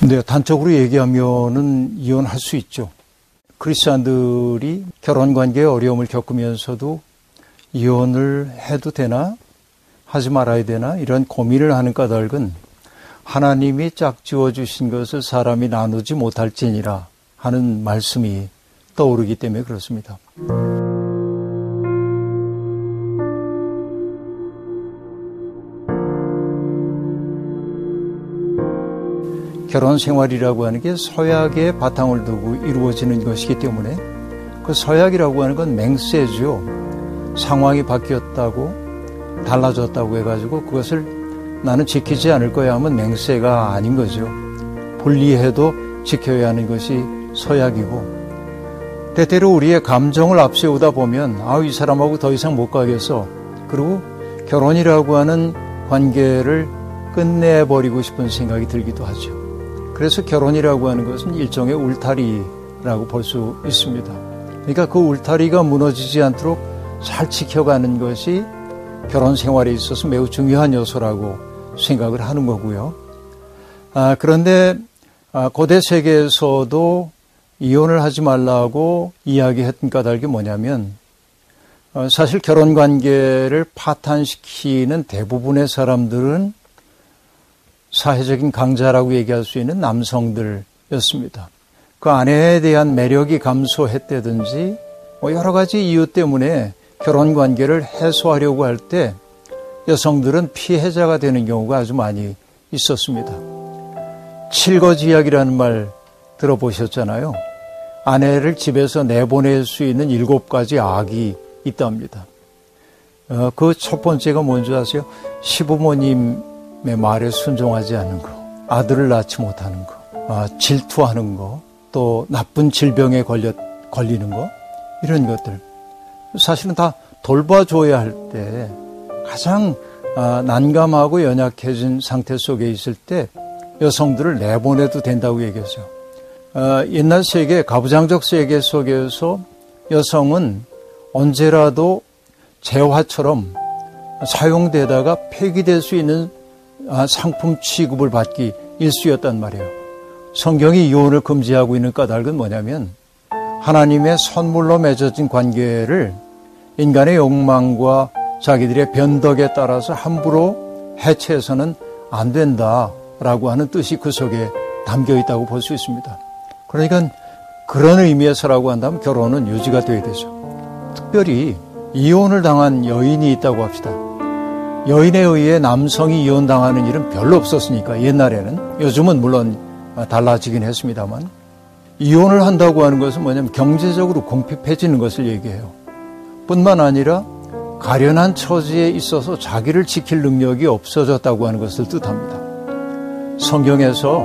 네, 단적으로 얘기하면은 이혼할 수 있죠. 크리스찬들이 결혼 관계에 어려움을 겪으면서도 이혼을 해도 되나 하지 말아야 되나 이런 고민을 하는 까닭은 하나님이 짝지어 주신 것을 사람이 나누지 못할지니라 하는 말씀이 떠오르기 때문에 그렇습니다. 결혼 생활이라고 하는 게 서약의 바탕을 두고 이루어지는 것이기 때문에 그 서약이라고 하는 건 맹세죠. 상황이 바뀌었다고 달라졌다고 해가지고 그것을 나는 지키지 않을 거야 하면 맹세가 아닌 거죠. 분리해도 지켜야 하는 것이 서약이고 때때로 우리의 감정을 앞세우다 보면 아, 이 사람하고 더 이상 못 가겠어. 그리고 결혼이라고 하는 관계를 끝내버리고 싶은 생각이 들기도 하죠. 그래서 결혼이라고 하는 것은 일종의 울타리라고 볼 수 있습니다. 그러니까 그 울타리가 무너지지 않도록 잘 지켜가는 것이 결혼 생활에 있어서 매우 중요한 요소라고 생각을 하는 거고요. 아, 그런데 아, 고대 세계에서도 이혼을 하지 말라고 이야기했던 까닭이 뭐냐면 어, 사실 결혼 관계를 파탄시키는 대부분의 사람들은 사회적인 강자라고 얘기할 수 있는 남성들이었습니다. 그 아내에 대한 매력이 감소했다든지 뭐 여러 가지 이유 때문에 결혼 관계를 해소하려고 할 때 여성들은 피해자가 되는 경우가 아주 많이 있었습니다. 칠거지 이야기라는 말 들어보셨잖아요. 아내를 집에서 내보낼 수 있는 일곱 가지 악이 있답니다. 어, 그첫 번째가 뭔지 아세요? 시부모님 의 말에 순종하지 않는 거, 아들을 낳지 못하는 거, 아, 질투하는 거, 또 나쁜 질병에 걸려, 걸리는 거, 이런 것들. 사실은 다 돌봐줘야 할 때 가장 아, 난감하고 연약해진 상태 속에 있을 때 여성들을 내보내도 된다고 얘기하죠. 아, 옛날 세계, 가부장적 세계 속에서 여성은 언제라도 재화처럼 사용되다가 폐기될 수 있는 아, 상품 취급을 받기 일쑤였단 말이에요. 성경이 이혼을 금지하고 있는 까닭은 뭐냐면 하나님의 선물로 맺어진 관계를 인간의 욕망과 자기들의 변덕에 따라서 함부로 해체해서는 안 된다라고 하는 뜻이 그 속에 담겨 있다고 볼 수 있습니다. 그러니까 그런 의미에서라고 한다면 결혼은 유지가 돼야 되죠. 특별히 이혼을 당한 여인이 있다고 합시다. 여인에 의해 남성이 이혼당하는 일은 별로 없었으니까 옛날에는 요즘은 물론 달라지긴 했습니다만 이혼을 한다고 하는 것은 뭐냐면 경제적으로 공핍해지는 것을 얘기해요. 뿐만 아니라 가련한 처지에 있어서 자기를 지킬 능력이 없어졌다고 하는 것을 뜻합니다. 성경에서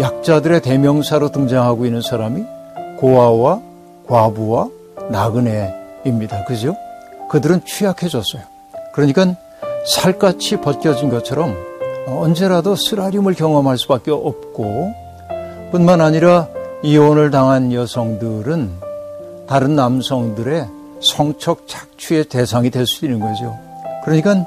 약자들의 대명사로 등장하고 있는 사람이 고아와 과부와 나그네입니다. 그죠? 그들은 취약해졌어요. 그러니까 살갗이 벗겨진 것처럼 언제라도 쓰라림을 경험할 수밖에 없고 뿐만 아니라 이혼을 당한 여성들은 다른 남성들의 성적 착취의 대상이 될 수 있는 거죠. 그러니까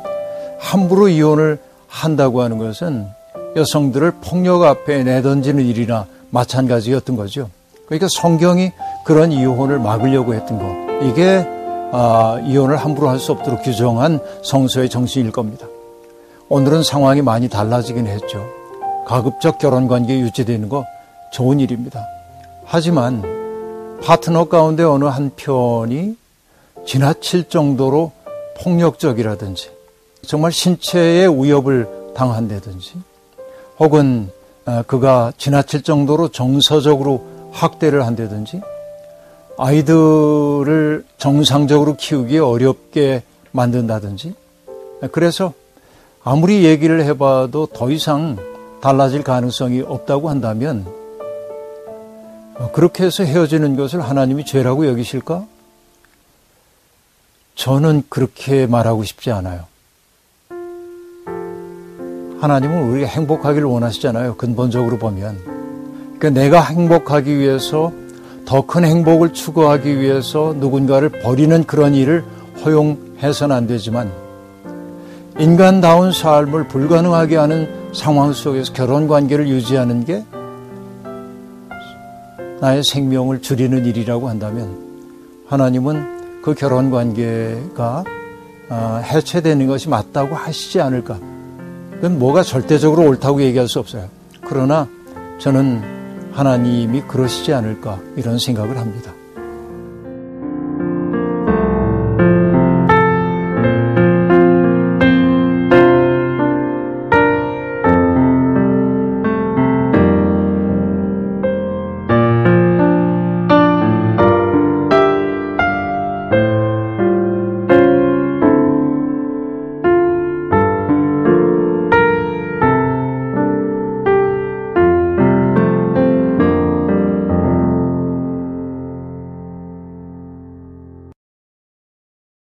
함부로 이혼을 한다고 하는 것은 여성들을 폭력 앞에 내던지는 일이나 마찬가지였던 거죠. 그러니까 성경이 그런 이혼을 막으려고 했던 거. 이게 아, 이혼을 함부로 할 수 없도록 규정한 성서의 정신일 겁니다. 오늘은 상황이 많이 달라지긴 했죠. 가급적 결혼 관계 유지되는 거 좋은 일입니다. 하지만 파트너 가운데 어느 한 편이 지나칠 정도로 폭력적이라든지 정말 신체에 위협을 당한다든지 혹은 아, 그가 지나칠 정도로 정서적으로 학대를 한다든지 아이들을 정상적으로 키우기 어렵게 만든다든지 그래서 아무리 얘기를 해봐도 더 이상 달라질 가능성이 없다고 한다면 그렇게 해서 헤어지는 것을 하나님이 죄라고 여기실까? 저는 그렇게 말하고 싶지 않아요. 하나님은 우리가 행복하기를 원하시잖아요. 근본적으로 보면. 그러니까 내가 행복하기 위해서 더 큰 행복을 추구하기 위해서 누군가를 버리는 그런 일을 허용해서는 안 되지만 인간다운 삶을 불가능하게 하는 상황 속에서 결혼 관계를 유지하는 게 나의 생명을 줄이는 일이라고 한다면 하나님은 그 결혼 관계가 아, 해체되는 것이 맞다고 하시지 않을까. 그건 뭐가 절대적으로 옳다고 얘기할 수 없어요. 그러나 저는 하나님이 그러시지 않을까 이런 생각을 합니다.